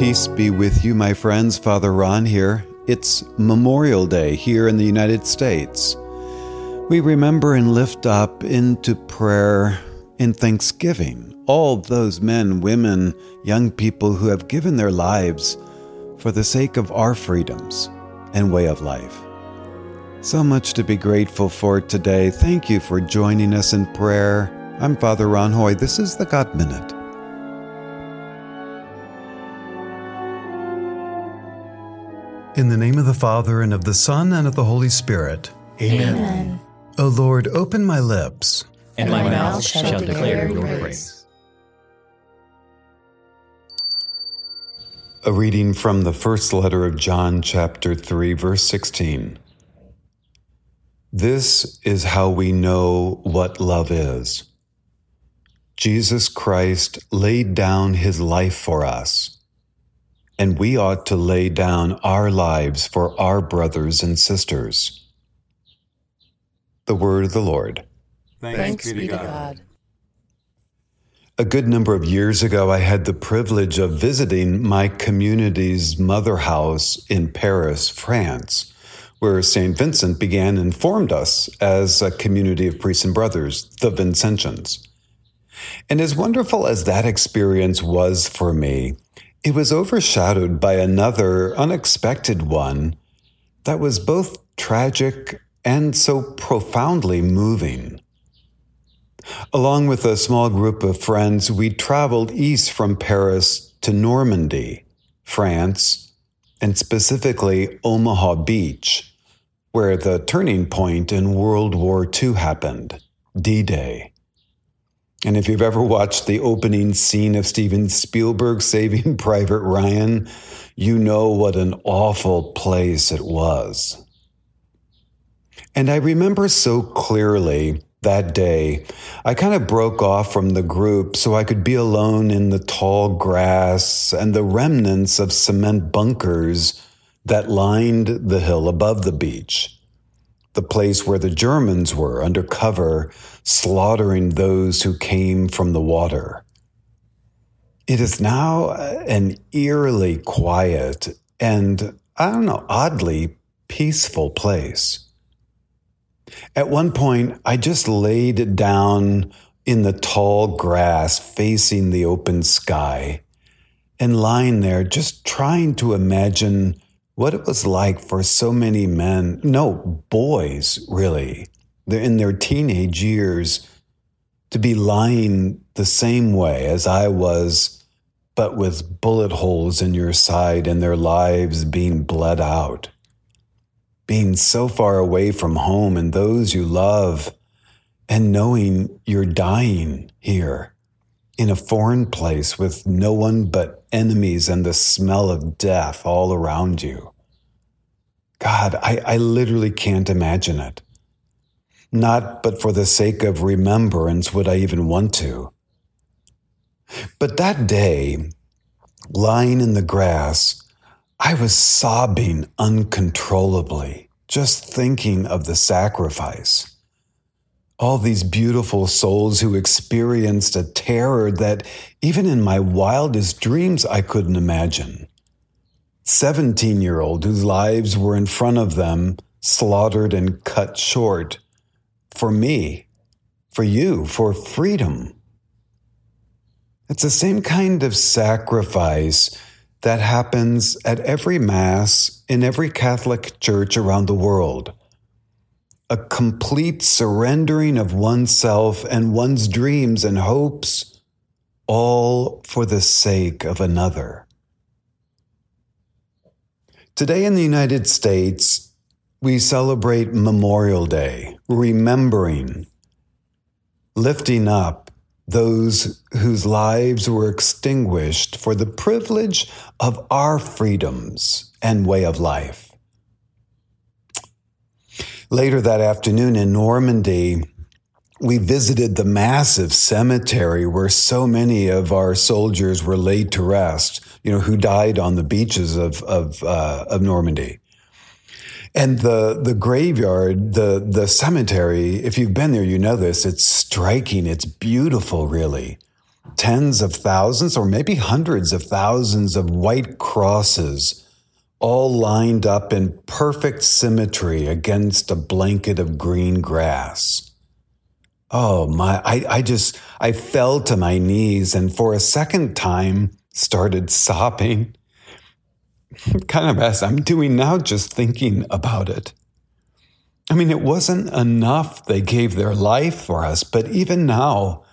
Peace be with you, my friends. Father Ron here. It's Memorial Day here in the United States. We remember and lift up into prayer in thanksgiving all those men, women, young people who have given their lives for the sake of our freedoms and way of life. So much to be grateful for today. Thank you for joining us in prayer. I'm Father Ron Hoy. This is the God Minute. In the name of the Father, and of the Son, and of the Holy Spirit. Amen. Amen. O Lord, open my lips, and my mouth shall declare your praise. A reading from the first letter of John, chapter 3, verse 16. This is how we know what love is. Jesus Christ laid down his life for us and we ought to lay down our lives for our brothers and sisters. The word of the Lord. Thanks, Thanks be to God. God. A good number of years ago, I had the privilege of visiting my community's mother house in Paris, France, where St. Vincent began and formed us as a community of priests and brothers, the Vincentians. And as wonderful as that experience was for me, it was overshadowed by another unexpected one that was both tragic and so profoundly moving. Along with a small group of friends, we traveled east from Paris to Normandy, France, and specifically Omaha Beach, where the turning point in World War II happened D Day. And if you've ever watched the opening scene of Steven Spielberg saving Private Ryan, you know what an awful place it was. And I remember so clearly that day, I kind of broke off from the group so I could be alone in the tall grass and the remnants of cement bunkers that lined the hill above the beach the place where the Germans were under cover, slaughtering those who came from the water. It is now an eerily quiet and, I don't know, oddly peaceful place. At one point, I just laid down in the tall grass facing the open sky and lying there just trying to imagine what it was like for so many men, no, boys really, they're in their teenage years, to be lying the same way as I was, but with bullet holes in your side and their lives being bled out. Being so far away from home and those you love, and knowing you're dying here in a foreign place with no one but enemies and the smell of death all around you. God, I, I literally can't imagine it. Not but for the sake of remembrance would I even want to. But that day, lying in the grass, I was sobbing uncontrollably, just thinking of the sacrifice. All these beautiful souls who experienced a terror that even in my wildest dreams I couldn't imagine. 17 year old whose lives were in front of them, slaughtered and cut short for me, for you, for freedom. It's the same kind of sacrifice that happens at every Mass in every Catholic church around the world. A complete surrendering of oneself and one's dreams and hopes, all for the sake of another. Today in the United States, we celebrate Memorial Day, remembering, lifting up those whose lives were extinguished for the privilege of our freedoms and way of life. Later that afternoon in Normandy, we visited the massive cemetery where so many of our soldiers were laid to rest, you know, who died on the beaches of, of, uh, of Normandy. And the, the graveyard, the, the cemetery, if you've been there, you know this, it's striking. It's beautiful, really. tens of thousands or maybe hundreds of thousands of white crosses all lined up in perfect symmetry against a blanket of green grass. Oh my, I, I just, I fell to my knees and for a second time started sobbing. kind of as I'm doing now, just thinking about it. I mean, it wasn't enough they gave their life for us, but even now,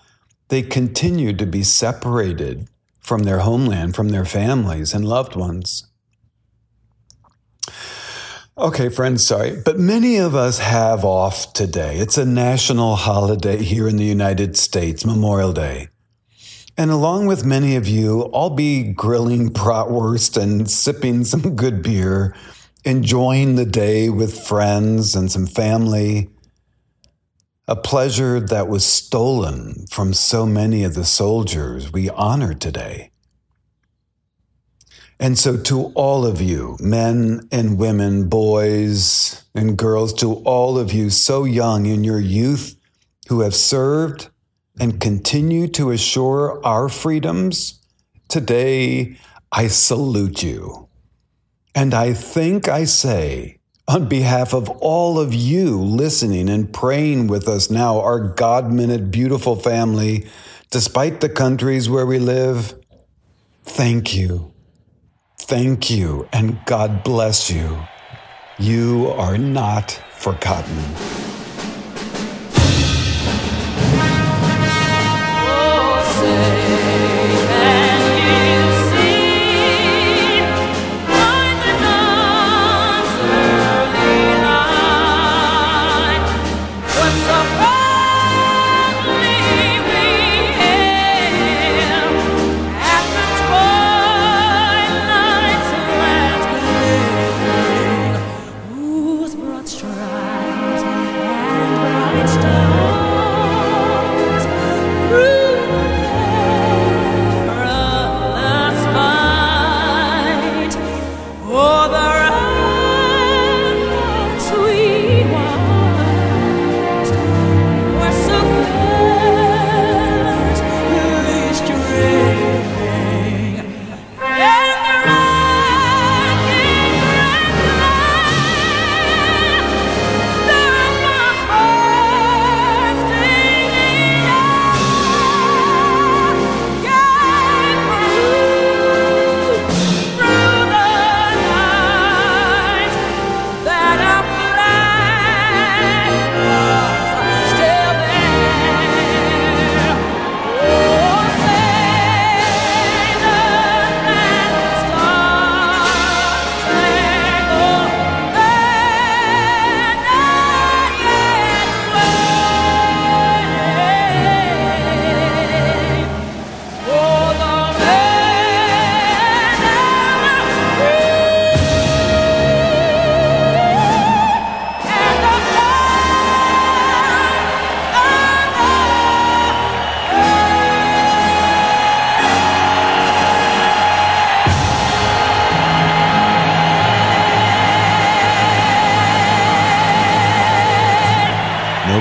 they continue to be separated from their homeland, from their families and loved ones. Okay, friends, sorry, but many of us have off today. It's a national holiday here in the United States, Memorial Day. And along with many of you, I'll be grilling bratwurst and sipping some good beer, enjoying the day with friends and some family. A pleasure that was stolen from so many of the soldiers we honor today. And so, to all of you, men and women, boys and girls, to all of you so young in your youth who have served and continue to assure our freedoms, today I salute you. And I think I say, on behalf of all of you listening and praying with us now, our God minute beautiful family, despite the countries where we live, thank you. Thank you and God bless you. You are not forgotten.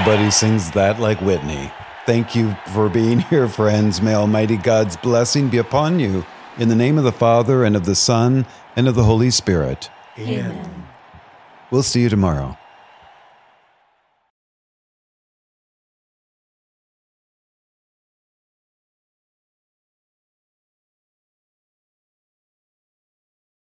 Nobody sings that like Whitney. Thank you for being here, friends. May Almighty God's blessing be upon you. In the name of the Father, and of the Son, and of the Holy Spirit. Amen. We'll see you tomorrow.